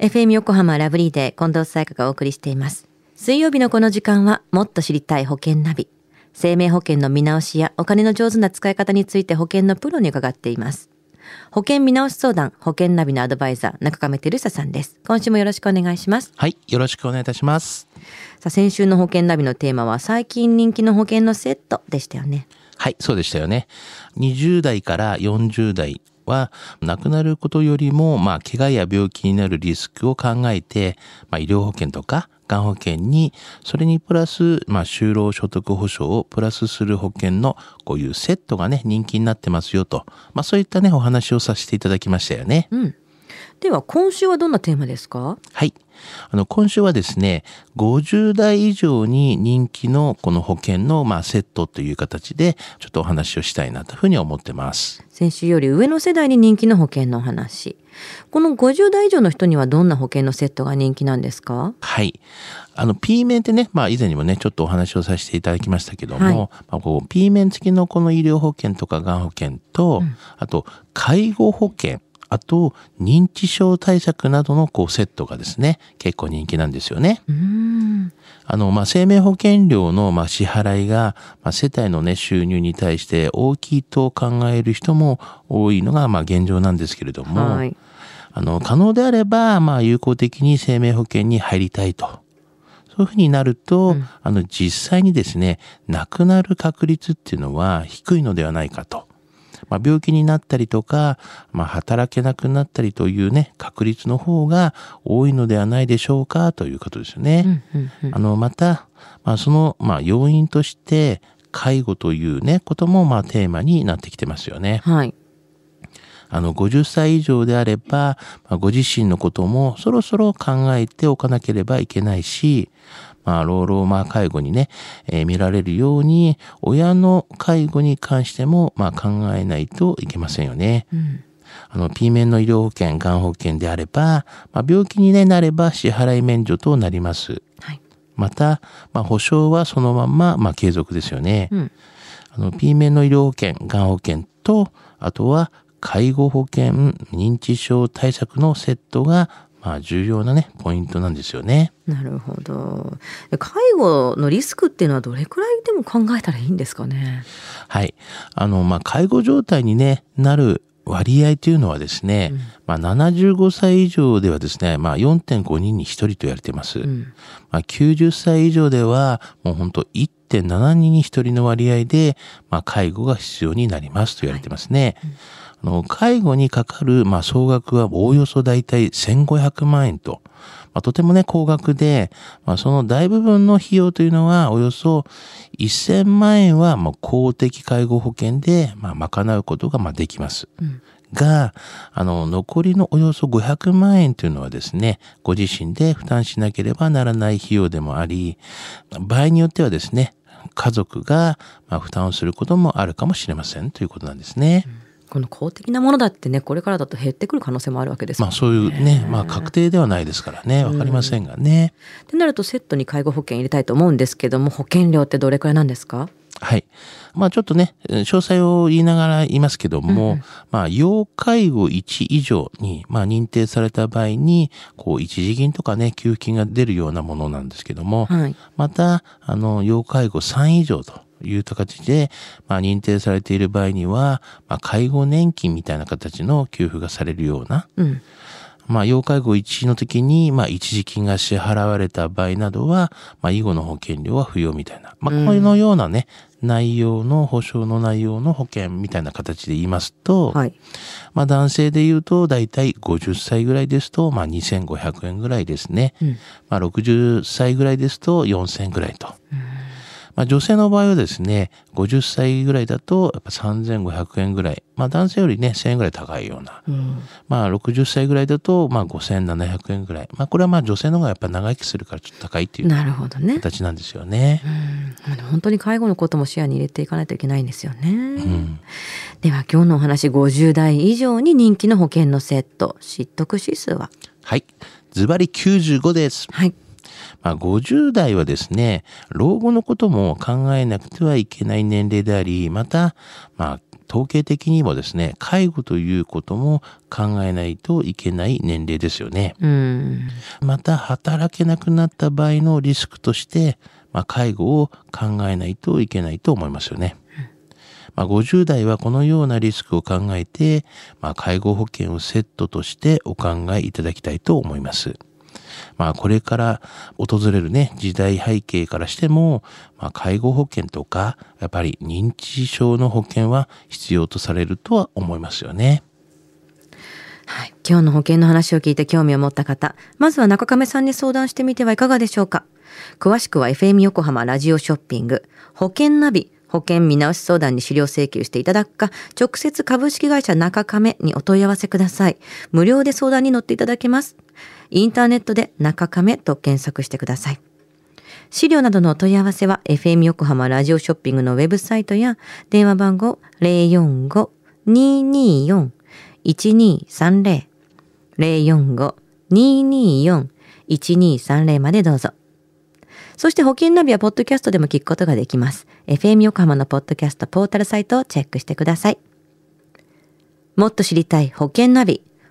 FM 横浜ラブリーで近藤沙耶香がお送りしています。水曜日のこの時間はもっと知りたい保険ナビ。生命保険の見直しやお金の上手な使い方について保険のプロに伺っています。保険見直し相談、保険ナビのアドバイザー、中亀照久さんです。今週もよろしくお願いします。はい、よろしくお願いいたします。さあ、先週の保険ナビのテーマは最近人気の保険のセットでしたよね。はい、そうでしたよね。20代から40代は、亡くなることよりも、まあ、怪我や病気になるリスクを考えて、まあ、医療保険とか、がん保険に、それにプラス、まあ、就労所得保障をプラスする保険の、こういうセットがね、人気になってますよと。まあ、そういったね、お話をさせていただきましたよね。うん。では、今週はどんなテーマですか？はい。あの、今週はですね、50代以上に人気のこの保険の、まあ、セットという形で、ちょっとお話をしたいなというふうに思ってます。先週より上の世代に人気の保険のお話。この50代以上の人にはどんな保険のセットが人気なんですか？はい。あの、P 面ってね、まあ以前にもね、ちょっとお話をさせていただきましたけども、はいまあ、こう P 面付きのこの医療保険とかがん保険と、あと、介護保険、あと、認知症対策などのこうセットがですね、結構人気なんですよね。あの、まあ、生命保険料の、まあ、支払いが、まあ、世帯のね、収入に対して大きいと考える人も多いのが、まあ、現状なんですけれども、はい。あの、可能であれば、まあ、有効的に生命保険に入りたいと。そういうふうになると、あの、実際にですね、亡くなる確率っていうのは低いのではないかと。まあ、病気になったりとか、まあ、働けなくなったりというね、確率の方が多いのではないでしょうかということですよね。うんうんあの、また、まあ、その、まあ、要因として、介護というね、ことも、まあ、テーマになってきてますよね。はい。あの、50歳以上であれば、まあ、ご自身のこともそろそろ考えておかなければいけないし、まあ、老老まあ介護にね、えー見られるように、親の介護に関しても、まあ、考えないといけませんよね。うん。あの、P 面の医療保険、がん保険であれば、まあ、病気に、ね、なれば支払い免除となります。はい。また、まあ、保証はそのまんま、まあ、継続ですよね。うん。あの、P 面の医療保険、がん保険と、あとは、介護保険、認知症対策のセットが、まあ、重要なね、ポイントなんですよね。なるほど。で介護のリスクっていうのはどれくらいでも考えたらいいんですかね？はい。あの、まあ、介護状態にね、なる割合というのはですね、まあ、75歳以上ではですね、まあ、4.5人に1人と言われています。うん。まあ、90歳以上では、もう本当1.7人に1人の割合で、まあ、介護が必要になりますと言われてますね。あの介護にかかる、まあ、総額はおおよそ大体1500万円と、まあ、とてもね、高額で、まあ、その大部分の費用というのは、およそ1000万円は、まあ、公的介護保険で、まあ、賄うことが、まあ、できます。うん。が、あの、残りのおよそ500万円というのはですね、ご自身で負担しなければならない費用でもあり、場合によってはですね、家族がまあ負担をすることもあるかもしれませんということなんですね。この公的なものだってね、これからだと減ってくる可能性もあるわけですまあそういうね、まあ確定ではないですからね、わかりませんがね。ってなるとセットに介護保険入れたいと思うんですけども保険料ってどれくらいなんですか？はい。まあちょっとね、詳細を言いながら言いますけども、まあ要介護1以上に、まあ認定された場合に、こう一時金とかね、給付金が出るようなものなんですけども、はい。また、あの、要介護3以上という形で、まあ認定されている場合には、まあ介護年金みたいな形の給付がされるような、うんまあ、要介護1の時に、まあ、一時金が支払われた場合などは、まあ、以後の保険料は不要みたいな。まあ、このようなね、内容の保証の内容の保険みたいな形で言いますと、はいまあ、男性で言うと、だいたい50歳ぐらいですと、まあ、2500円ぐらいですね。うんまあ、60歳ぐらいですと4000円ぐらいと。まあ、女性の場合はですね、50歳ぐらいだと、やっぱ3500円ぐらい。まあ、男性よりね、1000円ぐらい高いような。うんまあ、60歳ぐらいだと、まあ、5700円ぐらい。まあ、これはまあ、女性の方がやっぱ長生きするからちょっと高いっていうなるほどね形なんですよね。まあでも本当に介護のことも視野に入れていかないといけないんですよね、うん。では今日のお話50代以上に人気の保険のセット知得指数は？はい。ズバリ95です。はいまあ、50代はですね、老後のことも考えなくてはいけない年齢であり、また、まあ、統計的にもですね、介護ということも考えないといけない年齢ですよね。うん。また、働けなくなった場合のリスクとして、まあ、介護を考えないといけないと思いますよね。まあ、50代はこのようなリスクを考えて、まあ、介護保険をセットとしてお考えいただきたいと思います。まあ、これから訪れるね、時代背景からしても、まあ、介護保険とか、やっぱり認知症の保険は必要とされるとは思いますよね。はい。今日の保険の話を聞いて興味を持った方、まずは中亀さんに相談してみてはいかがでしょうか。詳しくは FM 横浜ラジオショッピング、保険ナビ、保険見直し相談に資料請求していただくか、直接株式会社中亀にお問い合わせください。無料で相談に乗っていただけます。インターネットで中亀と検索してください。資料などのお問い合わせは FM 横浜ラジオショッピングのウェブサイトや電話番号045-224-1230 045-224-1230までどうぞ。そして保険ナビはポッドキャストでも聞くことができます。FM 横浜のポッドキャストポータルサイトをチェックしてください。もっと知りたい保険ナビ。